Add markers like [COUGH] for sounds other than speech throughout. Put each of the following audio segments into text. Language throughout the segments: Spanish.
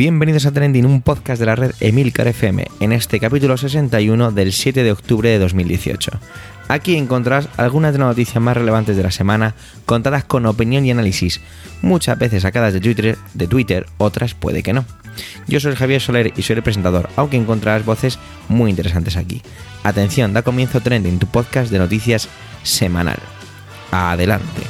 Bienvenidos a Trending, un podcast de la red Emilcar FM, en este capítulo 61 del 7 de octubre de 2018. Aquí encontrarás algunas de las noticias más relevantes de la semana, contadas con opinión y análisis, muchas veces sacadas de Twitter, de Twitter, otras puede que no. Yo soy Javier Soler y soy el presentador, aunque encontrarás voces muy interesantes aquí. Atención, da comienzo Trending, tu podcast de noticias semanal. Adelante.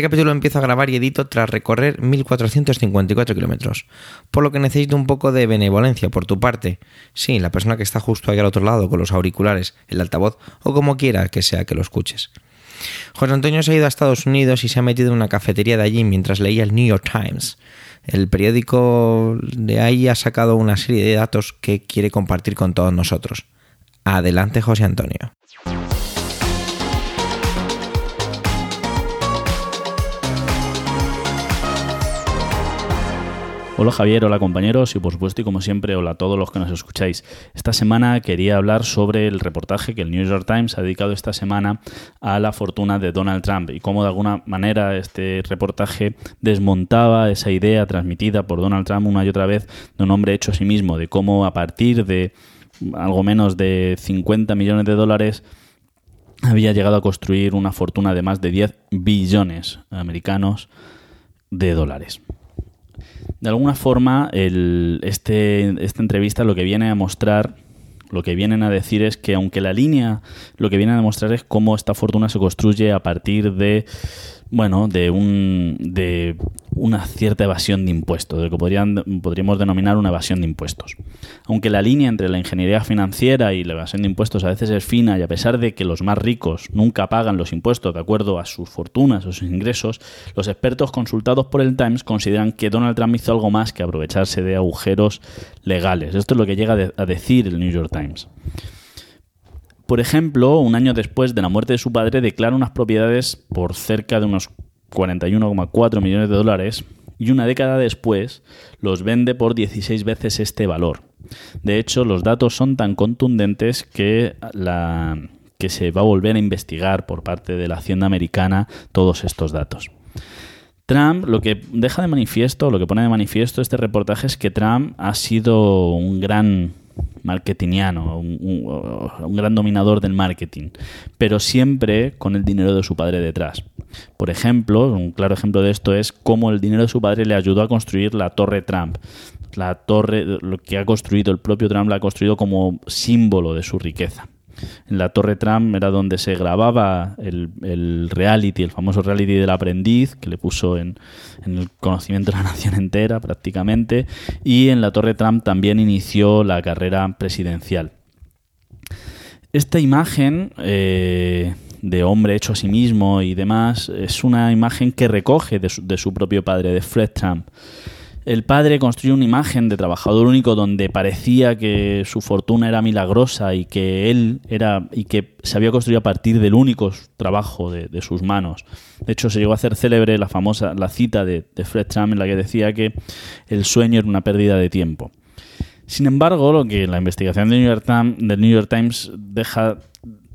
Este capítulo empiezo a grabar y edito tras recorrer 1454 kilómetros, por lo que necesito un poco de benevolencia por tu parte. Sí, la persona que está justo ahí al otro lado con los auriculares, el altavoz o como quiera que sea que lo escuches. José Antonio se ha ido a Estados Unidos y se ha metido en una cafetería de allí mientras leía el New York Times. El periódico de ahí ha sacado una serie de datos que quiere compartir con todos nosotros. Adelante, José Antonio. Hola Javier, hola compañeros y por supuesto y como siempre hola a todos los que nos escucháis. Esta semana quería hablar sobre el reportaje que el New York Times ha dedicado esta semana a la fortuna de Donald Trump y cómo de alguna manera este reportaje desmontaba esa idea transmitida por Donald Trump una y otra vez de un hombre hecho a sí mismo, de cómo a partir de algo menos de 50 millones de dólares había llegado a construir una fortuna de más de 10 billones americanos de dólares de alguna forma, el, este, esta entrevista lo que viene a mostrar, lo que vienen a decir es que aunque la línea lo que viene a demostrar es cómo esta fortuna se construye a partir de bueno, de, un, de una cierta evasión de impuestos, de lo que podrían, podríamos denominar una evasión de impuestos. Aunque la línea entre la ingeniería financiera y la evasión de impuestos a veces es fina y a pesar de que los más ricos nunca pagan los impuestos de acuerdo a sus fortunas o sus ingresos, los expertos consultados por el Times consideran que Donald Trump hizo algo más que aprovecharse de agujeros legales. Esto es lo que llega a decir el New York Times. Por ejemplo, un año después de la muerte de su padre, declara unas propiedades por cerca de unos 41,4 millones de dólares y una década después los vende por 16 veces este valor. De hecho, los datos son tan contundentes que, la, que se va a volver a investigar por parte de la Hacienda americana todos estos datos. Trump, lo que deja de manifiesto, lo que pone de manifiesto este reportaje es que Trump ha sido un gran marketingiano, un, gran dominador del marketing, pero siempre con el dinero de su padre detrás. Por ejemplo, un claro ejemplo de esto es cómo el dinero de su padre le ayudó a construir la Torre Trump. La torre, lo que ha construido el propio Trump, la ha construido como símbolo de su riqueza en la Torre Trump era donde se grababa el, reality, el famoso reality del aprendiz, que le puso en, el conocimiento de la [LAUGHS] nación entera prácticamente, y en la Torre Trump también inició la carrera presidencial. Esta imagen eh, de hombre hecho a sí mismo y demás es una imagen que recoge de su propio padre, de Fred Trump. El padre construyó una imagen de trabajador único donde parecía que su fortuna era milagrosa y que él era y que se había construido a partir del único trabajo de, sus manos. De hecho, se llegó a hacer célebre la famosa la cita de, Fred Trump en la que decía que el sueño era una pérdida de tiempo. Sin embargo, lo que la investigación del New York Times, del New York Times deja,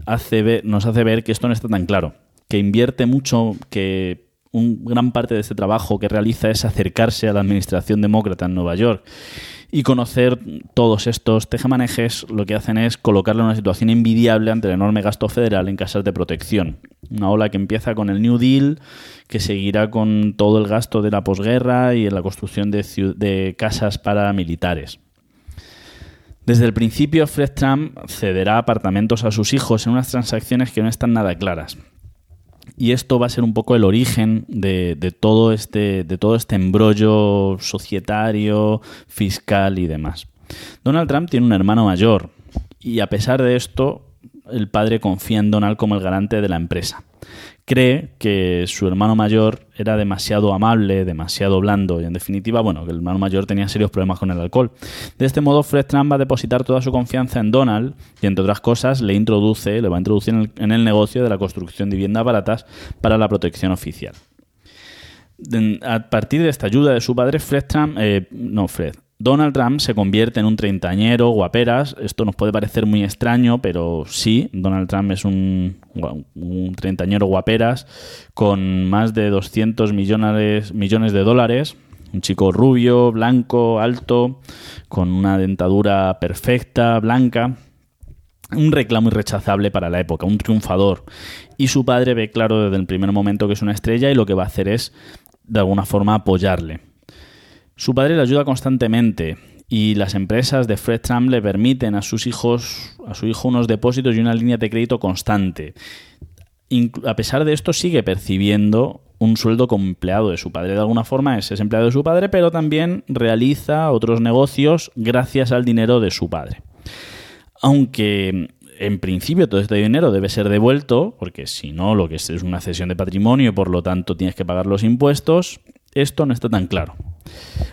hace nos hace ver que esto no está tan claro, que invierte mucho, que un gran parte de este trabajo que realiza es acercarse a la administración demócrata en Nueva York y conocer todos estos tejemanejes lo que hacen es colocarle en una situación envidiable ante el enorme gasto federal en casas de protección. Una ola que empieza con el New Deal, que seguirá con todo el gasto de la posguerra y en la construcción de, de casas paramilitares. Desde el principio, Fred Trump cederá apartamentos a sus hijos en unas transacciones que no están nada claras y esto va a ser un poco el origen de, todo este de todo este embrollo societario, fiscal y demás. Donald Trump tiene un hermano mayor y a pesar de esto el padre confía en Donald como el garante de la empresa cree que su hermano mayor era demasiado amable, demasiado blando y en definitiva, bueno, que el hermano mayor tenía serios problemas con el alcohol. De este modo, Fred Trump va a depositar toda su confianza en Donald y entre otras cosas le introduce, le va a introducir en el, negocio de la construcción de viviendas baratas para la protección oficial. A partir de esta ayuda de su padre, Fred eh, no Fred, Donald Trump se convierte en un treintañero guaperas. Esto nos puede parecer muy extraño, pero sí, Donald Trump es un, treintañero guaperas con más de 200 millones, millones de dólares. Un chico rubio, blanco, alto, con una dentadura perfecta, blanca. Un reclamo irrechazable para la época, un triunfador. Y su padre ve claro desde el primer momento que es una estrella y lo que va a hacer es, de alguna forma, apoyarle. Su padre le ayuda constantemente y las empresas de Fred Trump le permiten a sus hijos, a su hijo unos depósitos y una línea de crédito constante. a pesar de esto sigue percibiendo un sueldo como empleado de su padre. De alguna forma es, es empleado de su padre, pero también realiza otros negocios gracias al dinero de su padre. Aunque en principio todo este dinero debe ser devuelto, porque si no, lo que es es una cesión de patrimonio y por lo tanto tienes que pagar los impuestos, esto no está tan claro.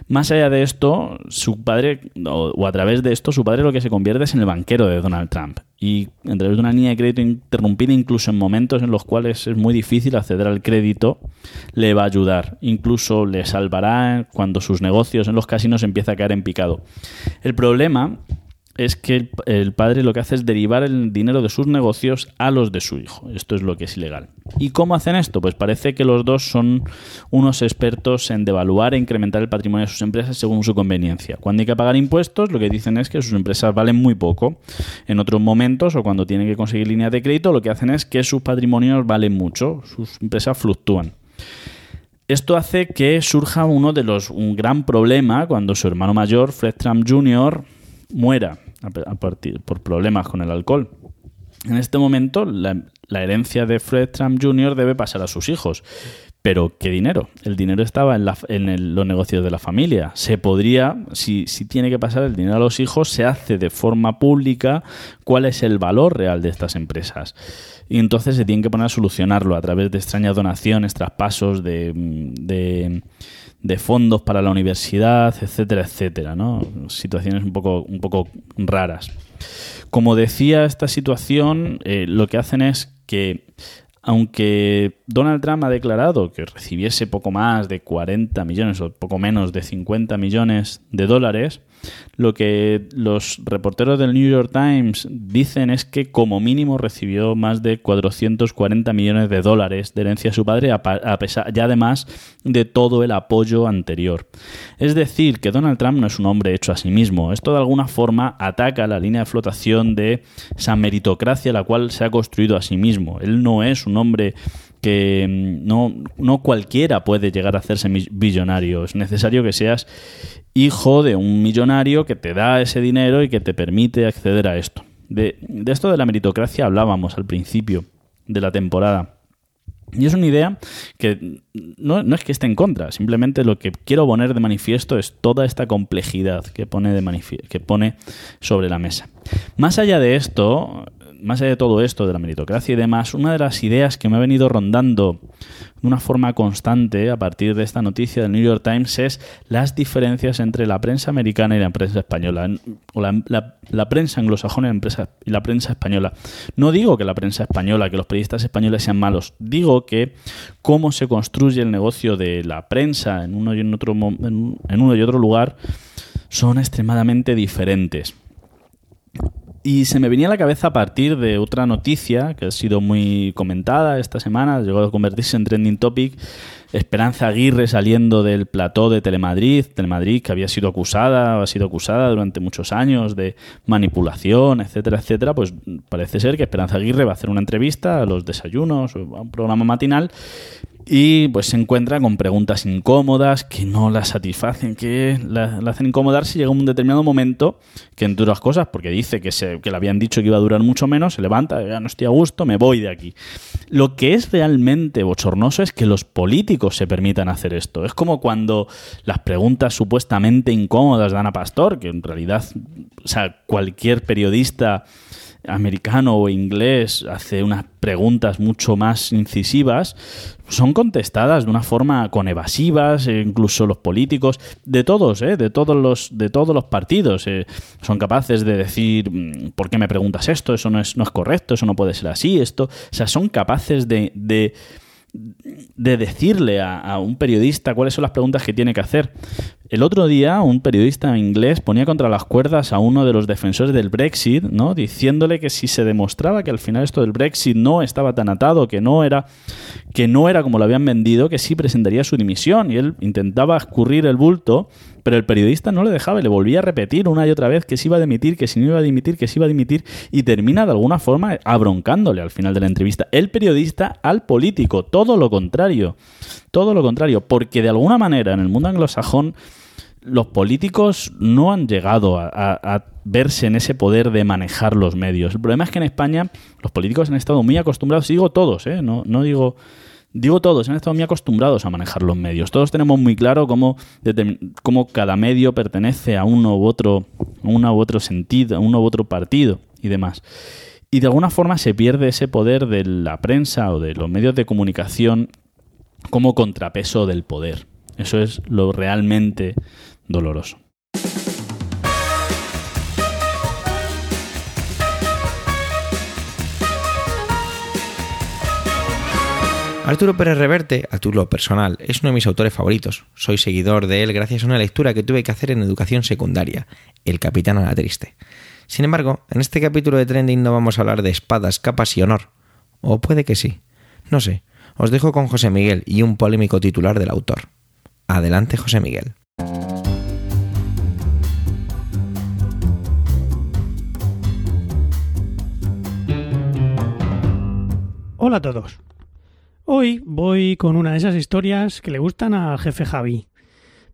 Más allá de esto, su padre, o, a través de esto, su padre lo que se convierte es en el banquero de Donald Trump. Y a través de una línea de crédito interrumpida, incluso en momentos en los cuales es muy difícil acceder al crédito, le va a ayudar. Incluso le salvará cuando sus negocios en los casinos empieza a caer en picado. El problema es que el, padre lo que hace es derivar el dinero de sus negocios a los de su hijo. Esto es lo que es ilegal. ¿Y cómo hacen esto? Pues parece que los dos son unos expertos en devaluar e incrementar el patrimonio de sus empresas según su conveniencia. Cuando hay que pagar impuestos, lo que dicen es que sus empresas valen muy poco. En otros momentos, o cuando tienen que conseguir líneas de crédito, lo que hacen es que sus patrimonios valen mucho, sus empresas fluctúan. Esto hace que surja uno de los un gran problema cuando su hermano mayor, Fred Trump Jr., muera a partir, por problemas con el alcohol. En este momento, la, herencia de Fred Trump Jr. debe pasar a sus hijos. Pero, ¿qué dinero? El dinero estaba en, en los negocios de la familia. Se podría, si, si, tiene que pasar el dinero a los hijos, se hace de forma pública cuál es el valor real de estas empresas. Y entonces se tiene que poner a solucionarlo a través de extrañas donaciones, traspasos de de fondos para la universidad, etcétera, etcétera, ¿no? Situaciones un poco, un poco raras. Como decía, esta situación eh, lo que hacen es que, aunque Donald Trump ha declarado que recibiese poco más de 40 millones o poco menos de 50 millones de dólares, lo que los reporteros del New York Times dicen es que como mínimo recibió más de 440 millones de dólares de herencia de su padre, a ya además de todo el apoyo anterior. Es decir, que Donald Trump no es un hombre hecho a sí mismo. Esto de alguna forma ataca la línea de flotación de esa meritocracia la cual se ha construido a sí mismo. Él no es un hombre que mm, no, no cualquiera puede llegar a hacerse billonario. Es necesario que seas hijo de un millonario que te da ese dinero y que te permite acceder a esto. De, esto de la meritocracia hablábamos al principio de la temporada. Y es una idea que no, es que esté en contra, simplemente lo que quiero poner de manifiesto es toda esta complejidad que pone, sobre la mesa. Más allá de esto, más allá de todo esto, de la meritocracia y demás, una de las ideas que me ha venido rondando de una forma constante a partir de esta noticia del New York Times es las diferencias entre la prensa americana y la prensa española, o la, prensa anglosajona y la, prensa española. No digo que la prensa española, que los periodistas españoles sean malos, digo que cómo se construye el negocio de la prensa en uno y, en otro, en uno y otro lugar son extremadamente diferentes. Y se me venía a la cabeza a partir de otra noticia que ha sido muy comentada esta semana, llegó a convertirse en trending topic. Esperanza Aguirre saliendo del plató de Telemadrid, Telemadrid que había sido acusada, ha sido acusada durante muchos años de manipulación, etcétera, etcétera, pues parece ser que Esperanza Aguirre va a hacer una entrevista a los desayunos, o a un programa matinal, y pues se encuentra con preguntas incómodas que no la satisfacen, que la, hacen incomodar si llega un determinado momento que entre otras cosas, porque dice que, se, que le habían dicho que iba a durar mucho menos, se levanta, ya no estoy a gusto, me voy de aquí. Lo que es realmente bochornoso es que los políticos se permitan hacer esto. Es como cuando las preguntas supuestamente incómodas de Ana Pastor, que en realidad, o sea, cualquier periodista americano o inglés hace unas preguntas mucho más incisivas, son contestadas de una forma con evasivas, e incluso los políticos, de todos, ¿eh? de todos los, de todos los partidos, eh, son capaces de decir mm, ¿por qué me preguntas esto? Eso no es, no es correcto, eso no puede ser así, esto. O sea, son capaces de, de de decirle a, un periodista cuáles son las preguntas que tiene que hacer. El otro día un periodista inglés ponía contra las cuerdas a uno de los defensores del Brexit, ¿no? diciéndole que si se demostraba que al final esto del Brexit no estaba tan atado, que no era que no era como lo habían vendido, que sí presentaría su dimisión y él intentaba escurrir el bulto pero el periodista no le dejaba y le volvía a repetir una y otra vez que se iba a dimitir, que si no iba a dimitir, que se iba a dimitir y termina de alguna forma abroncándole al final de la entrevista. El periodista al político, todo lo contrario, todo lo contrario, porque de alguna manera en el mundo anglosajón los políticos no han llegado a, verse en ese poder de manejar los medios. El problema es que en España los políticos han estado muy acostumbrados, y digo todos, ¿eh? no, no digo digo todos, han estado muy acostumbrados a manejar los medios. Todos tenemos muy claro cómo, cada medio pertenece a uno u otro, uno u otro sentido, a uno u otro partido y demás. Y de alguna forma se pierde ese poder de la prensa o de los medios de comunicación como contrapeso del poder. Eso es lo realmente doloroso. Arturo Pérez Reverte, a título personal, es uno de mis autores favoritos. Soy seguidor de él gracias a una lectura que tuve que hacer en educación secundaria, El Capitán a la Triste. Sin embargo, en este capítulo de Trending no vamos a hablar de espadas, capas y honor. O puede que sí. No sé. Os dejo con José Miguel y un polémico titular del autor. Adelante, José Miguel. Hola a todos. Hoy voy con una de esas historias que le gustan al jefe Javi.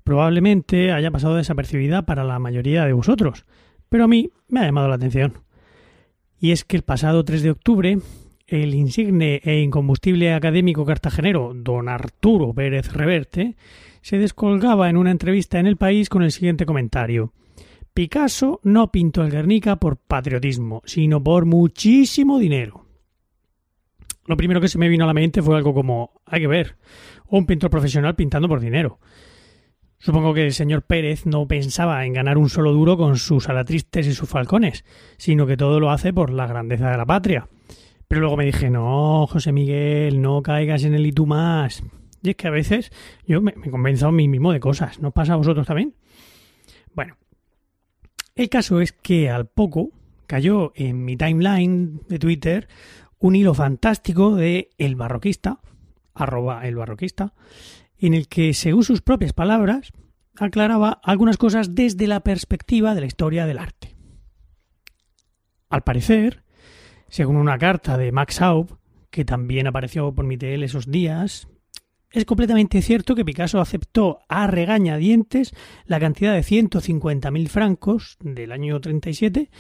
Probablemente haya pasado desapercibida para la mayoría de vosotros, pero a mí me ha llamado la atención. Y es que el pasado 3 de octubre, el insigne e incombustible académico cartagenero don Arturo Pérez Reverte se descolgaba en una entrevista en El País con el siguiente comentario. Picasso no pintó el Guernica por patriotismo, sino por muchísimo dinero lo primero que se me vino a la mente fue algo como, hay que ver, un pintor profesional pintando por dinero. Supongo que el señor Pérez no pensaba en ganar un solo duro con sus alatristes y sus falcones, sino que todo lo hace por la grandeza de la patria. Pero luego me dije, no, José Miguel, no caigas en el y tú más. Y es que a veces yo me, me convenzo a mí mismo de cosas. ¿No pasa a vosotros también? Bueno, el caso es que al poco cayó en mi timeline de Twitter un hilo fantástico de El Barroquista, arroba El Barroquista, en el que, según sus propias palabras, aclaraba algunas cosas desde la perspectiva de la historia del arte. Al parecer, según una carta de Max Aub, que también apareció por mi esos días, es completamente cierto que Picasso aceptó a regañadientes la cantidad de 150.000 francos del año 37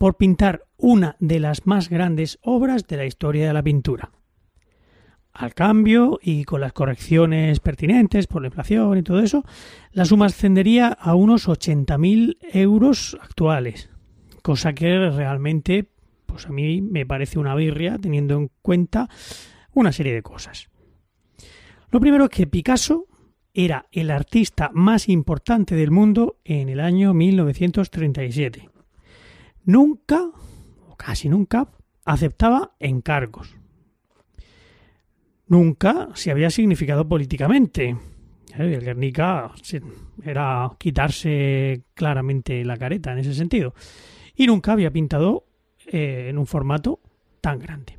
por pintar una de las más grandes obras de la historia de la pintura. Al cambio, y con las correcciones pertinentes por la inflación y todo eso, la suma ascendería a unos 80.000 euros actuales, cosa que realmente, pues a mí me parece una birria teniendo en cuenta una serie de cosas. Lo primero es que Picasso era el artista más importante del mundo en el año 1937 nunca, o casi nunca, aceptaba encargos. Nunca se había significado políticamente. El Guernica era quitarse claramente la careta en ese sentido. Y nunca había pintado eh, en un formato tan grande.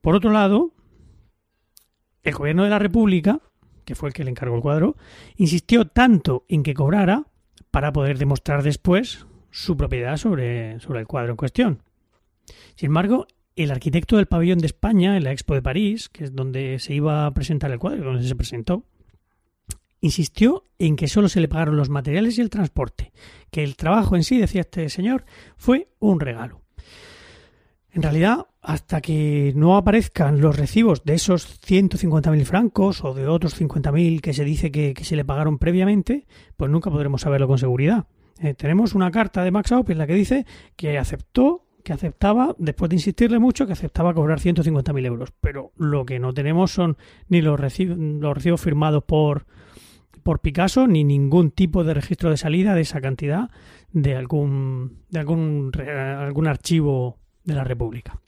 Por otro lado, el gobierno de la República, que fue el que le encargó el cuadro, insistió tanto en que cobrara para poder demostrar después su propiedad sobre, sobre el cuadro en cuestión. Sin embargo, el arquitecto del pabellón de España en la Expo de París, que es donde se iba a presentar el cuadro, donde se presentó, insistió en que solo se le pagaron los materiales y el transporte, que el trabajo en sí, decía este señor, fue un regalo. En realidad, hasta que no aparezcan los recibos de esos 150.000 francos o de otros 50.000 que se dice que, que se le pagaron previamente, pues nunca podremos saberlo con seguridad. Eh, tenemos una carta de Max Aup en la que dice que aceptó, que aceptaba, después de insistirle mucho, que aceptaba cobrar 150.000 euros. Pero lo que no tenemos son ni los, recibos, los recibos firmados por, por Picasso, ni ningún tipo de registro de salida de esa cantidad de algún, de algún, algún archivo de la República.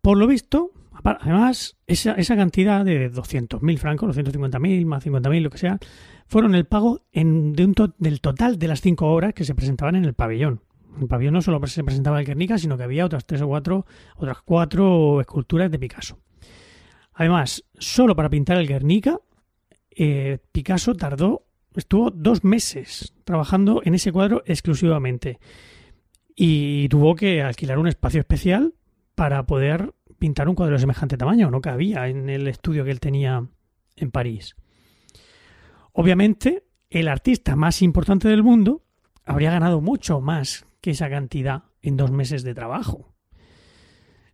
Por lo visto, Además, esa, esa cantidad de 200.000 francos, 250.000 más 50.000, lo que sea, fueron el pago de un del total de las cinco obras que se presentaban en el pabellón. En el pabellón no solo se presentaba el Guernica, sino que había otras tres o cuatro, otras cuatro esculturas de Picasso. Además, solo para pintar el Guernica, eh, Picasso tardó, estuvo dos meses trabajando en ese cuadro exclusivamente y tuvo que alquilar un espacio especial para poder pintar un cuadro de semejante tamaño, no cabía en el estudio que él tenía en París. Obviamente, el artista más importante del mundo habría ganado mucho más que esa cantidad en dos meses de trabajo.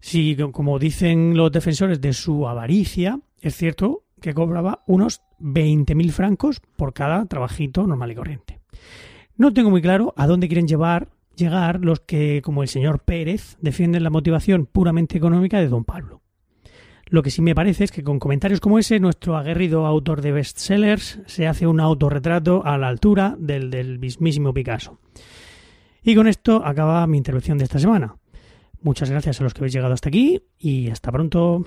Si, como dicen los defensores de su avaricia, es cierto que cobraba unos 20.000 francos por cada trabajito normal y corriente. No tengo muy claro a dónde quieren llevar llegar los que, como el señor Pérez, defienden la motivación puramente económica de don Pablo. Lo que sí me parece es que con comentarios como ese, nuestro aguerrido autor de bestsellers se hace un autorretrato a la altura del del mismísimo Picasso. Y con esto acaba mi intervención de esta semana. Muchas gracias a los que habéis llegado hasta aquí y hasta pronto.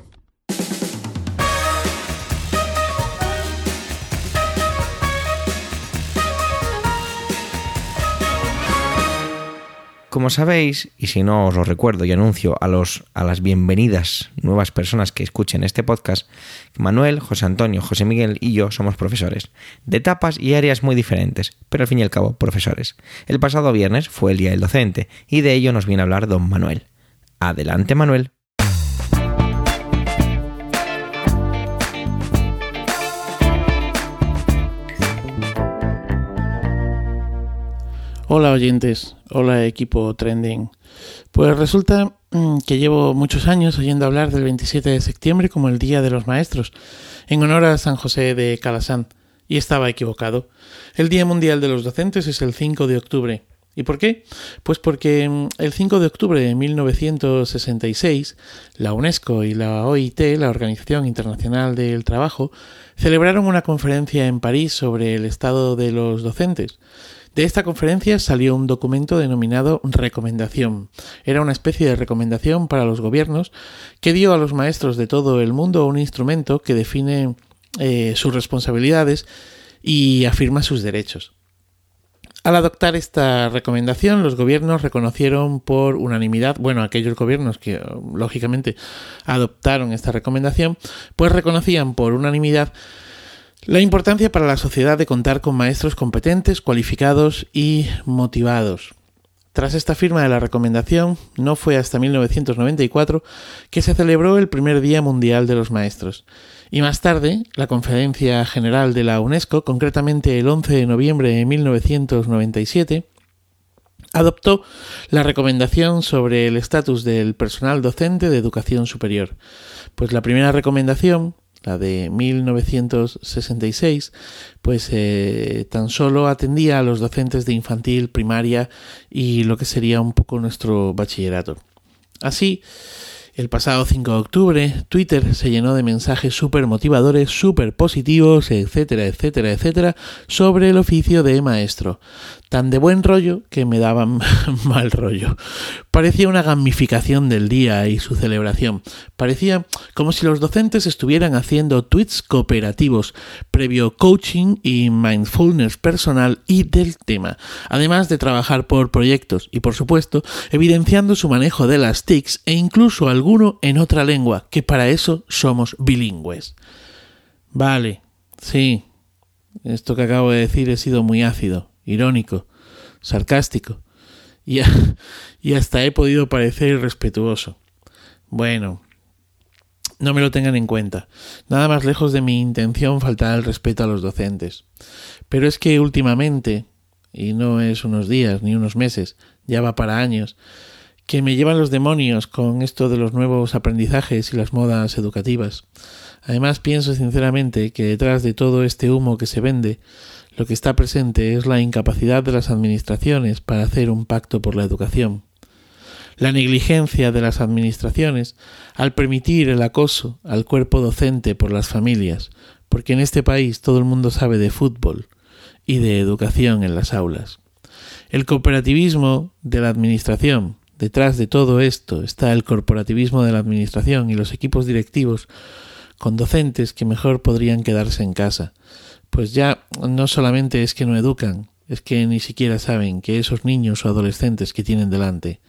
Como sabéis, y si no os lo recuerdo y anuncio a, los, a las bienvenidas nuevas personas que escuchen este podcast, Manuel, José Antonio, José Miguel y yo somos profesores, de etapas y áreas muy diferentes, pero al fin y al cabo profesores. El pasado viernes fue el Día del Docente y de ello nos viene a hablar don Manuel. Adelante Manuel. Hola oyentes, hola equipo trending. Pues resulta mm, que llevo muchos años oyendo hablar del 27 de septiembre como el Día de los Maestros, en honor a San José de Calasán, y estaba equivocado. El Día Mundial de los Docentes es el 5 de octubre. ¿Y por qué? Pues porque mm, el 5 de octubre de 1966, la UNESCO y la OIT, la Organización Internacional del Trabajo, celebraron una conferencia en París sobre el estado de los docentes. De esta conferencia salió un documento denominado Recomendación. Era una especie de recomendación para los gobiernos que dio a los maestros de todo el mundo un instrumento que define eh, sus responsabilidades y afirma sus derechos. Al adoptar esta recomendación, los gobiernos reconocieron por unanimidad, bueno, aquellos gobiernos que lógicamente adoptaron esta recomendación, pues reconocían por unanimidad la importancia para la sociedad de contar con maestros competentes, cualificados y motivados. Tras esta firma de la recomendación, no fue hasta 1994 que se celebró el primer Día Mundial de los Maestros. Y más tarde, la Conferencia General de la UNESCO, concretamente el 11 de noviembre de 1997, adoptó la recomendación sobre el estatus del personal docente de educación superior. Pues la primera recomendación la de 1966, pues eh, tan solo atendía a los docentes de infantil, primaria y lo que sería un poco nuestro bachillerato. Así, el pasado 5 de octubre, Twitter se llenó de mensajes súper motivadores, súper positivos, etcétera, etcétera, etcétera, sobre el oficio de maestro. Tan de buen rollo que me daban [LAUGHS] mal rollo. Parecía una gamificación del día y su celebración. Parecía como si los docentes estuvieran haciendo tweets cooperativos, previo coaching y mindfulness personal y del tema, además de trabajar por proyectos y, por supuesto, evidenciando su manejo de las TICs e incluso alguno en otra lengua, que para eso somos bilingües. Vale, sí, esto que acabo de decir he sido muy ácido, irónico, sarcástico [LAUGHS] y, hasta he podido parecer irrespetuoso. Bueno, no me lo tengan en cuenta. Nada más lejos de mi intención faltar el respeto a los docentes. Pero es que últimamente, y no es unos días ni unos meses, ya va para años, que me llevan los demonios con esto de los nuevos aprendizajes y las modas educativas. Además pienso sinceramente que detrás de todo este humo que se vende lo que está presente es la incapacidad de las administraciones para hacer un pacto por la educación. La negligencia de las administraciones al permitir el acoso al cuerpo docente por las familias, porque en este país todo el mundo sabe de fútbol y de educación en las aulas. El cooperativismo de la administración, detrás de todo esto está el corporativismo de la administración y los equipos directivos con docentes que mejor podrían quedarse en casa, pues ya no solamente es que no educan, es que ni siquiera saben que esos niños o adolescentes que tienen delante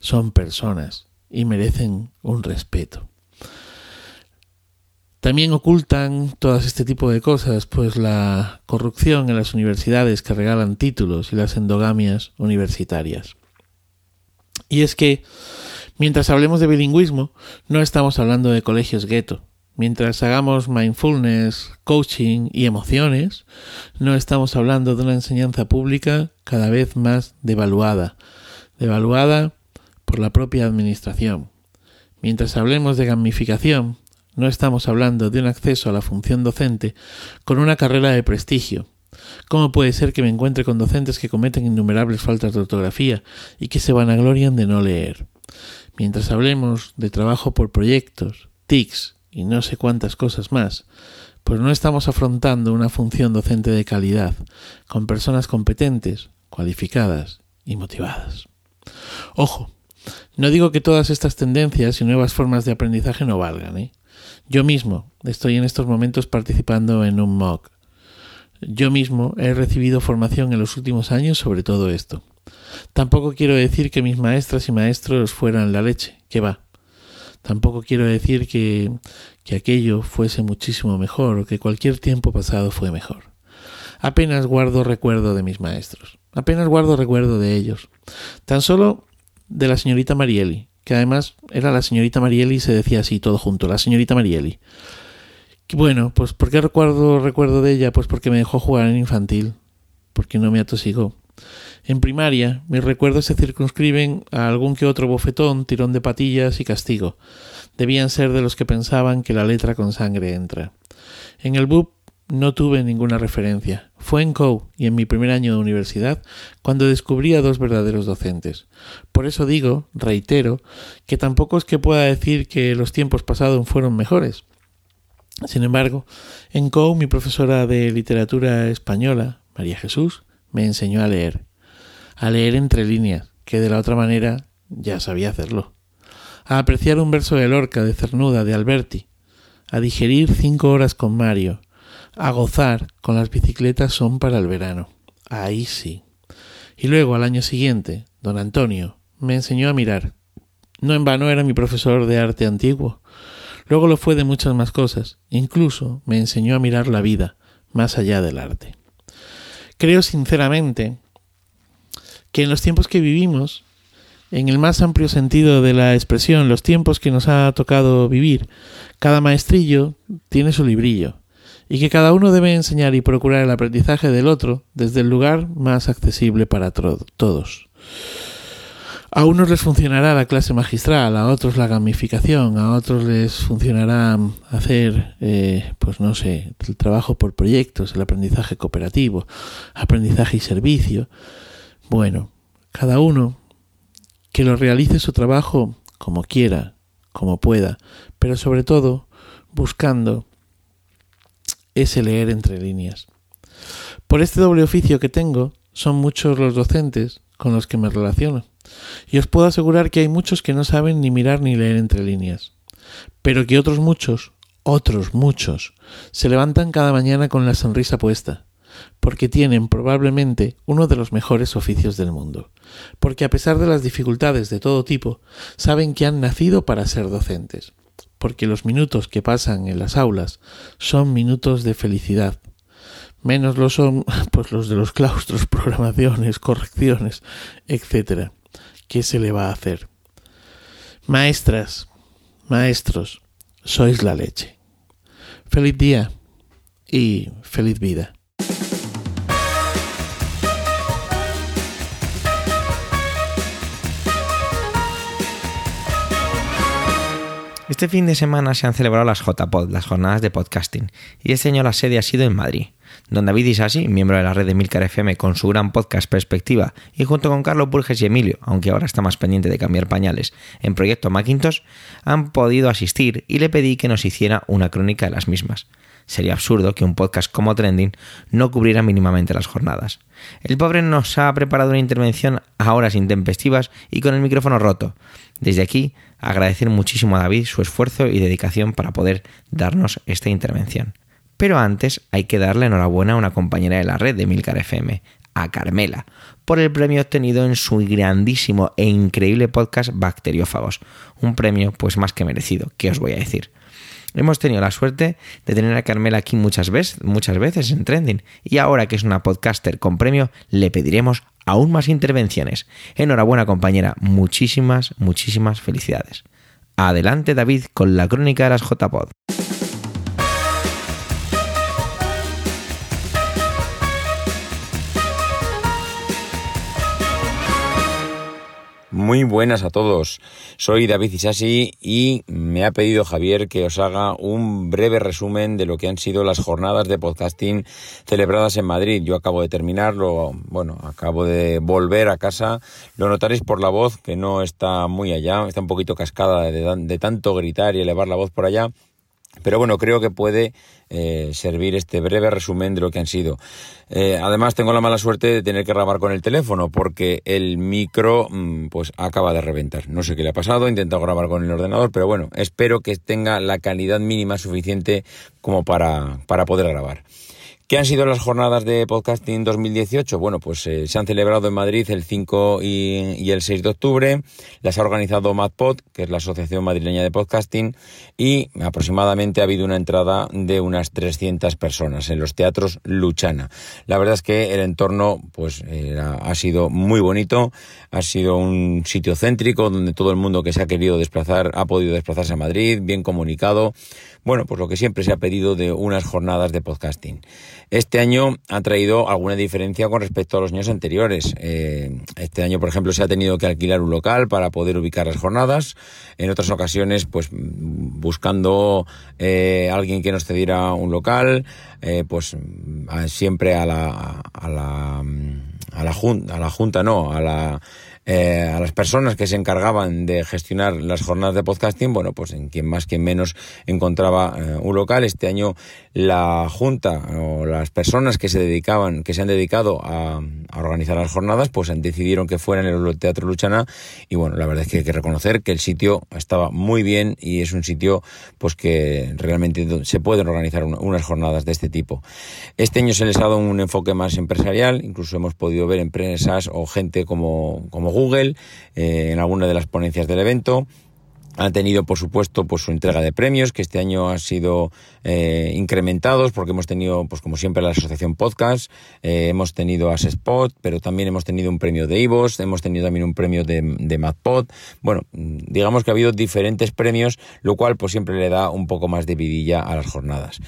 son personas y merecen un respeto. También ocultan todas este tipo de cosas, pues la corrupción en las universidades que regalan títulos y las endogamias universitarias. Y es que, mientras hablemos de bilingüismo, no estamos hablando de colegios gueto. Mientras hagamos mindfulness, coaching y emociones, no estamos hablando de una enseñanza pública cada vez más devaluada, devaluada por la propia administración. Mientras hablemos de gamificación, no estamos hablando de un acceso a la función docente con una carrera de prestigio. ¿Cómo puede ser que me encuentre con docentes que cometen innumerables faltas de ortografía y que se vanaglorian de no leer? Mientras hablemos de trabajo por proyectos, TICs y no sé cuántas cosas más, pues no estamos afrontando una función docente de calidad, con personas competentes, cualificadas y motivadas. Ojo, no digo que todas estas tendencias y nuevas formas de aprendizaje no valgan, ¿eh? Yo mismo estoy en estos momentos participando en un MOOC. Yo mismo he recibido formación en los últimos años sobre todo esto. Tampoco quiero decir que mis maestras y maestros fueran la leche, que va. Tampoco quiero decir que, que aquello fuese muchísimo mejor o que cualquier tiempo pasado fue mejor. Apenas guardo recuerdo de mis maestros. Apenas guardo recuerdo de ellos. Tan solo de la señorita Marieli, que además era la señorita Marieli y se decía así todo junto, la señorita Marieli. Bueno, pues ¿por qué recuerdo, recuerdo de ella? Pues porque me dejó jugar en infantil, porque no me atosigó. En primaria, mis recuerdos se circunscriben a algún que otro bofetón, tirón de patillas y castigo. Debían ser de los que pensaban que la letra con sangre entra. En el BUP no tuve ninguna referencia. Fue en COU y en mi primer año de universidad cuando descubrí a dos verdaderos docentes. Por eso digo, reitero, que tampoco es que pueda decir que los tiempos pasados fueron mejores. Sin embargo, en COU mi profesora de literatura española, María Jesús, me enseñó a leer. A leer entre líneas, que de la otra manera ya sabía hacerlo. A apreciar un verso de Lorca, de Cernuda, de Alberti. A digerir cinco horas con Mario a gozar con las bicicletas son para el verano. Ahí sí. Y luego, al año siguiente, don Antonio me enseñó a mirar. No en vano era mi profesor de arte antiguo. Luego lo fue de muchas más cosas. Incluso me enseñó a mirar la vida más allá del arte. Creo sinceramente que en los tiempos que vivimos, en el más amplio sentido de la expresión, los tiempos que nos ha tocado vivir, cada maestrillo tiene su librillo y que cada uno debe enseñar y procurar el aprendizaje del otro desde el lugar más accesible para todos. A unos les funcionará la clase magistral, a otros la gamificación, a otros les funcionará hacer, eh, pues no sé, el trabajo por proyectos, el aprendizaje cooperativo, aprendizaje y servicio. Bueno, cada uno que lo realice su trabajo como quiera, como pueda, pero sobre todo buscando ese leer entre líneas. Por este doble oficio que tengo, son muchos los docentes con los que me relaciono, y os puedo asegurar que hay muchos que no saben ni mirar ni leer entre líneas, pero que otros muchos, otros muchos, se levantan cada mañana con la sonrisa puesta, porque tienen probablemente uno de los mejores oficios del mundo, porque a pesar de las dificultades de todo tipo, saben que han nacido para ser docentes, porque los minutos que pasan en las aulas son minutos de felicidad. Menos lo son [LAUGHS] pues los de los claustros, programaciones, correcciones, etcétera. ¿Qué se le va a hacer? Maestras, maestros, sois la leche. Feliz día y feliz vida. Este fin de semana se han celebrado las JPod, las jornadas de podcasting, y este año la sede ha sido en Madrid. Don David Isasi, miembro de la red de Milcar FM con su gran podcast Perspectiva, y junto con Carlos Burges y Emilio, aunque ahora está más pendiente de cambiar pañales, en Proyecto Macintosh, han podido asistir y le pedí que nos hiciera una crónica de las mismas. Sería absurdo que un podcast como Trending no cubriera mínimamente las jornadas. El pobre nos ha preparado una intervención a horas intempestivas y con el micrófono roto. Desde aquí, agradecer muchísimo a David su esfuerzo y dedicación para poder darnos esta intervención. Pero antes hay que darle enhorabuena a una compañera de la red de Milcar FM, a Carmela, por el premio obtenido en su grandísimo e increíble podcast Bacteriófagos. Un premio pues más que merecido, ¿qué os voy a decir? Hemos tenido la suerte de tener a Carmela aquí muchas veces, muchas veces en Trending y ahora que es una podcaster con premio le pediremos aún más intervenciones. Enhorabuena compañera, muchísimas, muchísimas felicidades. Adelante David con la crónica de las JPod. Muy buenas a todos. Soy David Isasi y me ha pedido Javier que os haga un breve resumen de lo que han sido las jornadas de podcasting celebradas en Madrid. Yo acabo de terminarlo, bueno, acabo de volver a casa. Lo notaréis por la voz que no está muy allá, está un poquito cascada de, de tanto gritar y elevar la voz por allá. Pero bueno, creo que puede eh, servir este breve resumen de lo que han sido. Eh, además, tengo la mala suerte de tener que grabar con el teléfono porque el micro mm, pues acaba de reventar. No sé qué le ha pasado, he intentado grabar con el ordenador, pero bueno, espero que tenga la calidad mínima suficiente como para, para poder grabar. ¿Qué han sido las jornadas de podcasting 2018? Bueno, pues eh, se han celebrado en Madrid el 5 y, el 6 de octubre. Las ha organizado MadPod, que es la Asociación Madrileña de Podcasting, y aproximadamente ha habido una entrada de unas 300 personas en los teatros Luchana. La verdad es que el entorno pues ha sido muy bonito, ha sido un sitio céntrico donde todo el mundo que se ha querido desplazar ha podido desplazarse a Madrid, bien comunicado. Bueno, pues lo que siempre se ha pedido de unas jornadas de podcasting. Este año ha traído alguna diferencia con respecto a los años anteriores. Eh, este año, por ejemplo, se ha tenido que alquilar un local para poder ubicar las jornadas. En otras ocasiones, pues buscando eh, alguien que nos cediera un local, eh, pues siempre a la, a la a la junta, a la junta no, a la eh, a las personas que se encargaban de gestionar las jornadas de podcasting, bueno, pues en quien más, quien menos encontraba eh, un local. Este año la Junta o las personas que se dedicaban, que se han dedicado a, organizar las jornadas, pues decidieron que fuera en el Teatro Luchana. Y bueno, la verdad es que hay que reconocer que el sitio estaba muy bien y es un sitio pues que realmente se pueden organizar unas jornadas de este tipo. Este año se les ha dado un enfoque más empresarial, incluso hemos podido ver empresas o gente como, como Google eh, en alguna de las ponencias del evento han tenido, por supuesto, pues su entrega de premios, que este año han sido eh, incrementados, porque hemos tenido, pues como siempre, la Asociación Podcast, eh, hemos tenido Spot, pero también hemos tenido un premio de Ivos, hemos tenido también un premio de, de MadPod. Bueno, digamos que ha habido diferentes premios, lo cual pues siempre le da un poco más de vidilla a las jornadas.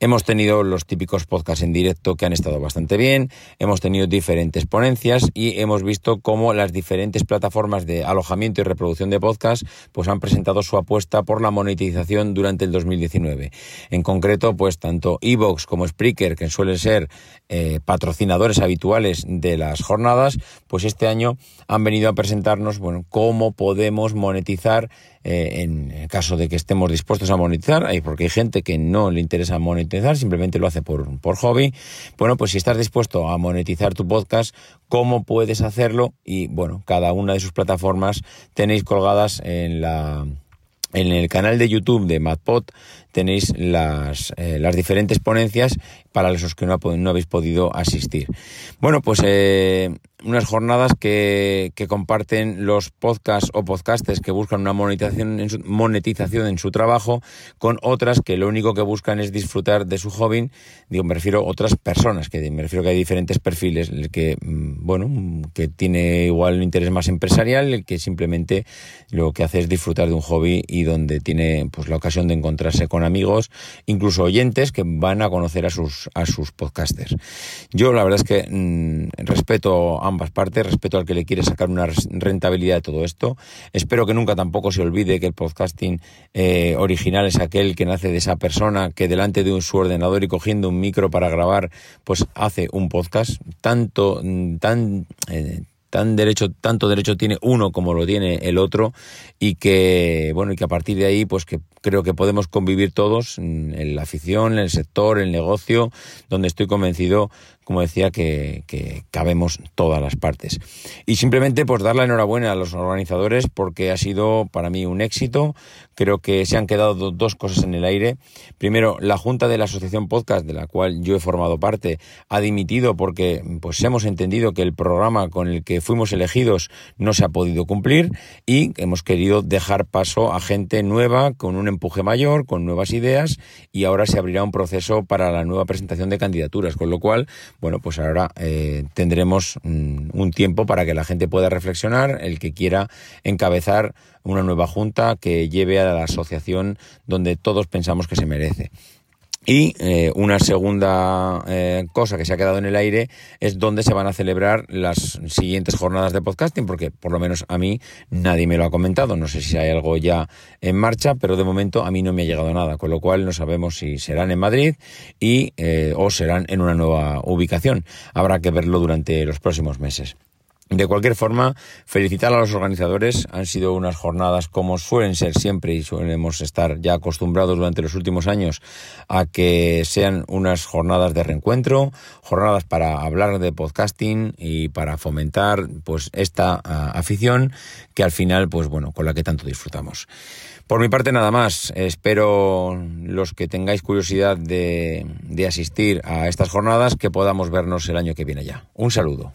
Hemos tenido los típicos podcasts en directo que han estado bastante bien, hemos tenido diferentes ponencias y hemos visto cómo las diferentes plataformas de alojamiento y reproducción de podcast pues han presentado su apuesta por la monetización durante el 2019. En concreto, pues tanto Evox como Spreaker, que suelen ser eh, patrocinadores habituales de las jornadas, pues este año han venido a presentarnos, bueno, cómo podemos monetizar eh, en caso de que estemos dispuestos a monetizar, porque hay gente que no le interesa monetizar, simplemente lo hace por, por hobby. Bueno, pues si estás dispuesto a monetizar tu podcast, ¿cómo puedes hacerlo? Y bueno, cada una de sus plataformas tenéis colgadas en la en el canal de YouTube de MadPod tenéis las, eh, las diferentes ponencias para los que no, no habéis podido asistir. Bueno, pues eh, unas jornadas que, que, comparten los podcasts o podcasters que buscan una monetización en, su, trabajo con otras que lo único que buscan es disfrutar de su hobby. Digo, me refiero a otras personas, que me refiero que hay diferentes perfiles, el que, mm, bueno, que tiene igual un interés más empresarial, el que simplemente lo que hace es disfrutar de un hobby y donde tiene pues la ocasión de encontrarse con amigos, incluso oyentes que van a conocer a sus, a sus podcasters. Yo la verdad es que mm, respeto ambas partes, respeto al que le quiere sacar una rentabilidad de todo esto. Espero que nunca tampoco se olvide que el podcasting eh, original es aquel que nace de esa persona que delante de un, su ordenador y cogiendo un micro para grabar, pues hace un podcast. Tanto, tan... Eh, tan derecho, tanto derecho tiene uno como lo tiene el otro y que, bueno, y que a partir de ahí, pues que creo que podemos convivir todos en la afición, en el sector, en el negocio, donde estoy convencido, como decía, que, que cabemos todas las partes. Y simplemente pues dar la enhorabuena a los organizadores porque ha sido para mí un éxito. Creo que se han quedado dos cosas en el aire. Primero, la Junta de la Asociación Podcast, de la cual yo he formado parte, ha dimitido porque pues hemos entendido que el programa con el que fuimos elegidos no se ha podido cumplir y hemos querido dejar paso a gente nueva con un empuje mayor, con nuevas ideas y ahora se abrirá un proceso para la nueva presentación de candidaturas, con lo cual, bueno, pues ahora eh, tendremos mm, un tiempo para que la gente pueda reflexionar, el que quiera encabezar una nueva junta que lleve a la asociación donde todos pensamos que se merece. Y eh, una segunda eh, cosa que se ha quedado en el aire es dónde se van a celebrar las siguientes jornadas de podcasting, porque por lo menos a mí nadie me lo ha comentado. No sé si hay algo ya en marcha, pero de momento a mí no me ha llegado nada, con lo cual no sabemos si serán en Madrid y eh, o serán en una nueva ubicación. Habrá que verlo durante los próximos meses. De cualquier forma, felicitar a los organizadores. Han sido unas jornadas como suelen ser siempre y solemos estar ya acostumbrados durante los últimos años a que sean unas jornadas de reencuentro, jornadas para hablar de podcasting y para fomentar pues esta ah, afición que al final pues bueno, con la que tanto disfrutamos. Por mi parte nada más. Espero los que tengáis curiosidad de, de asistir a estas jornadas que podamos vernos el año que viene ya. Un saludo.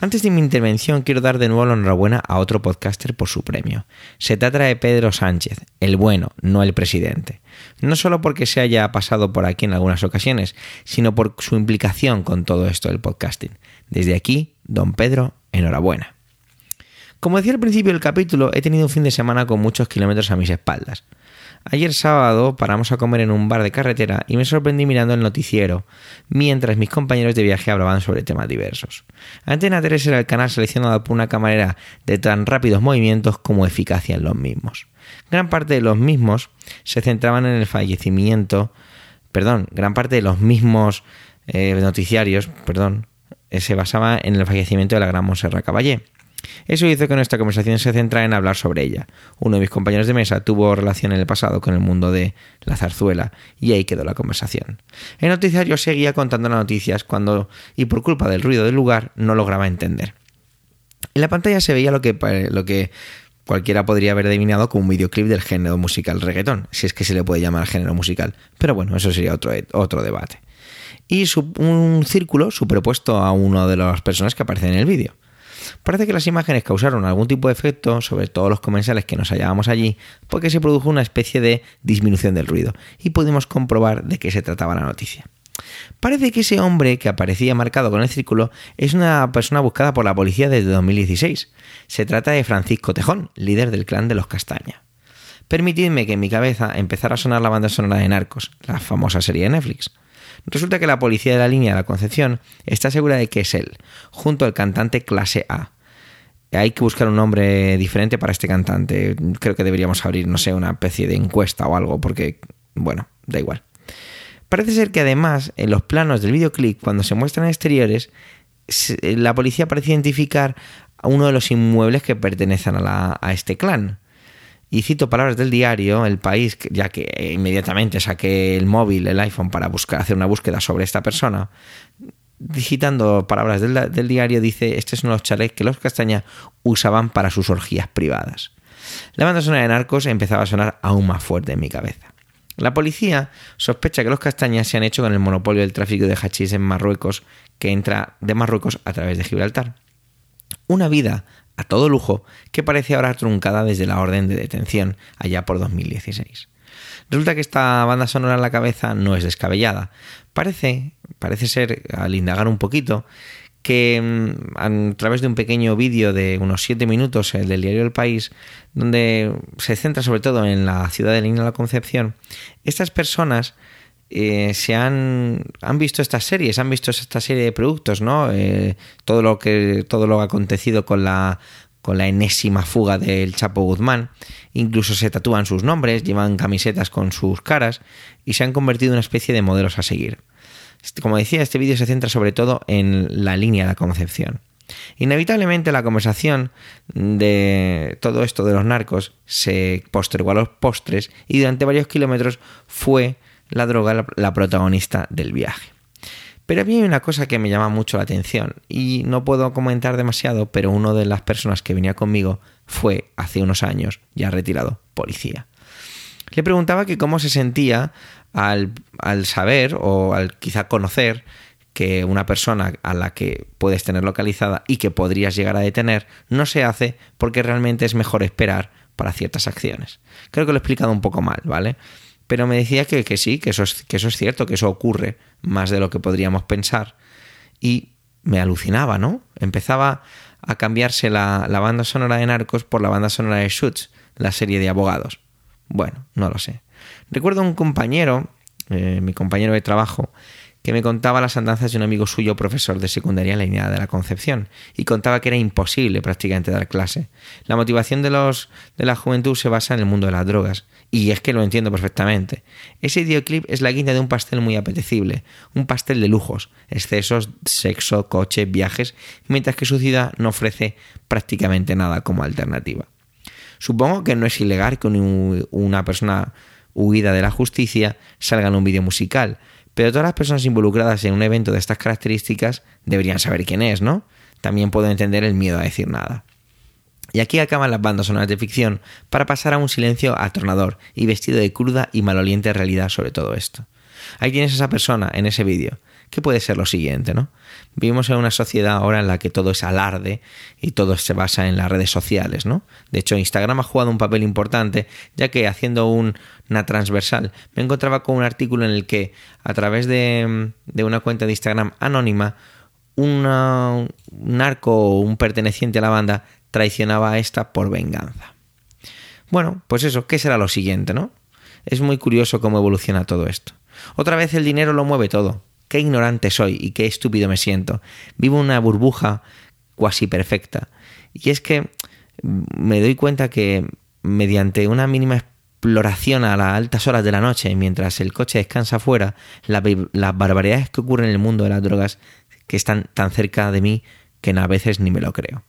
Antes de mi intervención quiero dar de nuevo la enhorabuena a otro podcaster por su premio. Se trata de Pedro Sánchez, el bueno, no el presidente. No solo porque se haya pasado por aquí en algunas ocasiones, sino por su implicación con todo esto del podcasting. Desde aquí, don Pedro, enhorabuena. Como decía al principio del capítulo, he tenido un fin de semana con muchos kilómetros a mis espaldas. Ayer sábado paramos a comer en un bar de carretera y me sorprendí mirando el noticiero, mientras mis compañeros de viaje hablaban sobre temas diversos. Antena 3 era el canal seleccionado por una camarera de tan rápidos movimientos como eficacia en los mismos. Gran parte de los mismos se centraban en el fallecimiento, perdón, gran parte de los mismos eh, noticiarios, perdón, eh, se basaba en el fallecimiento de la gran Monserrat Caballé eso hizo que nuestra conversación se centrara en hablar sobre ella. Uno de mis compañeros de mesa tuvo relación en el pasado con el mundo de la zarzuela y ahí quedó la conversación. El noticiario seguía contando las noticias cuando, y por culpa del ruido del lugar, no lograba entender. En la pantalla se veía lo que, lo que cualquiera podría haber adivinado como un videoclip del género musical reggaetón, si es que se le puede llamar género musical. Pero bueno, eso sería otro, otro debate. Y un círculo superpuesto a uno de las personas que aparecen en el vídeo. Parece que las imágenes causaron algún tipo de efecto sobre todos los comensales que nos hallábamos allí, porque se produjo una especie de disminución del ruido, y pudimos comprobar de qué se trataba la noticia. Parece que ese hombre que aparecía marcado con el círculo es una persona buscada por la policía desde 2016. Se trata de Francisco Tejón, líder del clan de los Castaña. Permitidme que en mi cabeza empezara a sonar la banda sonora de Narcos, la famosa serie de Netflix. Resulta que la policía de la línea de la Concepción está segura de que es él, junto al cantante clase A. Hay que buscar un nombre diferente para este cantante. Creo que deberíamos abrir, no sé, una especie de encuesta o algo, porque, bueno, da igual. Parece ser que además, en los planos del videoclip, cuando se muestran exteriores, la policía parece identificar a uno de los inmuebles que pertenecen a, a este clan. Y cito palabras del diario El País, ya que inmediatamente saqué el móvil, el iPhone, para buscar, hacer una búsqueda sobre esta persona. Digitando palabras del, diario, dice: Este es uno de los chalets que los Castaña usaban para sus orgías privadas. La banda sonora de Narcos empezaba a sonar aún más fuerte en mi cabeza. La policía sospecha que los castañas se han hecho con el monopolio del tráfico de hachís en Marruecos, que entra de Marruecos a través de Gibraltar. Una vida a todo lujo que parece ahora truncada desde la orden de detención allá por 2016. Resulta que esta banda sonora en la cabeza no es descabellada. Parece, parece ser, al indagar un poquito, que mm, a través de un pequeño vídeo de unos 7 minutos, el del diario El País, donde se centra sobre todo en la ciudad de de la Concepción, estas personas eh, se han, han visto estas series, han visto esta serie de productos, ¿no? Eh, todo lo que todo lo acontecido con la con la enésima fuga del Chapo Guzmán, incluso se tatúan sus nombres, llevan camisetas con sus caras y se han convertido en una especie de modelos a seguir. Este, como decía, este vídeo se centra sobre todo en la línea de la concepción. Inevitablemente la conversación de todo esto de los narcos se postergó a los postres y durante varios kilómetros fue la droga la protagonista del viaje. Pero había una cosa que me llama mucho la atención y no puedo comentar demasiado, pero una de las personas que venía conmigo fue hace unos años, ya retirado, policía. Le preguntaba que cómo se sentía al, al saber o al quizá conocer que una persona a la que puedes tener localizada y que podrías llegar a detener no se hace porque realmente es mejor esperar para ciertas acciones. Creo que lo he explicado un poco mal, ¿vale? Pero me decía que, que sí, que eso, es, que eso es cierto, que eso ocurre más de lo que podríamos pensar. Y me alucinaba, ¿no? Empezaba a cambiarse la, la banda sonora de Narcos por la banda sonora de Shoots, la serie de abogados. Bueno, no lo sé. Recuerdo un compañero, eh, mi compañero de trabajo, que me contaba las andanzas de un amigo suyo, profesor de secundaria en la línea de la Concepción, y contaba que era imposible prácticamente dar clase. La motivación de, los, de la juventud se basa en el mundo de las drogas, y es que lo entiendo perfectamente. Ese videoclip es la guinda de un pastel muy apetecible, un pastel de lujos, excesos, sexo, coche, viajes, mientras que su ciudad no ofrece prácticamente nada como alternativa. Supongo que no es ilegal que una persona huida de la justicia salga en un vídeo musical, pero todas las personas involucradas en un evento de estas características deberían saber quién es, ¿no? También puedo entender el miedo a decir nada. Y aquí acaban las bandas sonoras de ficción para pasar a un silencio atornador y vestido de cruda y maloliente realidad sobre todo esto. Ahí tienes a esa persona en ese vídeo, que puede ser lo siguiente, ¿no? Vivimos en una sociedad ahora en la que todo es alarde y todo se basa en las redes sociales, ¿no? De hecho, Instagram ha jugado un papel importante, ya que haciendo una transversal me encontraba con un artículo en el que a través de, de una cuenta de Instagram anónima, un narco o un perteneciente a la banda traicionaba a esta por venganza. Bueno, pues eso, ¿qué será lo siguiente, no? Es muy curioso cómo evoluciona todo esto. Otra vez el dinero lo mueve todo. Qué ignorante soy y qué estúpido me siento. Vivo una burbuja cuasi perfecta. Y es que me doy cuenta que mediante una mínima exploración a las altas horas de la noche, mientras el coche descansa afuera, las barbaridades que ocurren en el mundo de las drogas que están tan cerca de mí que a veces ni me lo creo.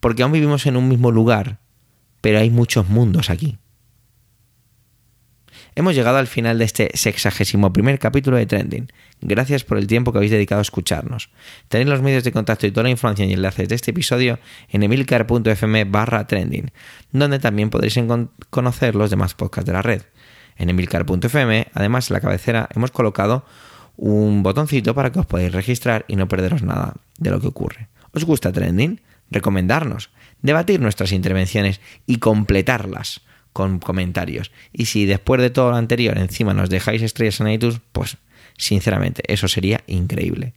Porque aún vivimos en un mismo lugar, pero hay muchos mundos aquí. Hemos llegado al final de este sexagésimo primer capítulo de Trending. Gracias por el tiempo que habéis dedicado a escucharnos. Tenéis los medios de contacto y toda la información y enlaces de este episodio en emilcar.fm barra trending, donde también podréis conocer los demás podcasts de la red. En emilcar.fm, además en la cabecera, hemos colocado un botoncito para que os podáis registrar y no perderos nada de lo que ocurre. ¿Os gusta Trending? Recomendarnos, debatir nuestras intervenciones y completarlas con comentarios. Y si después de todo lo anterior encima nos dejáis estrellas en iTunes, pues sinceramente eso sería increíble.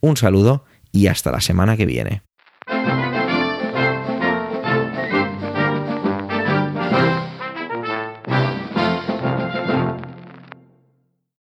Un saludo y hasta la semana que viene.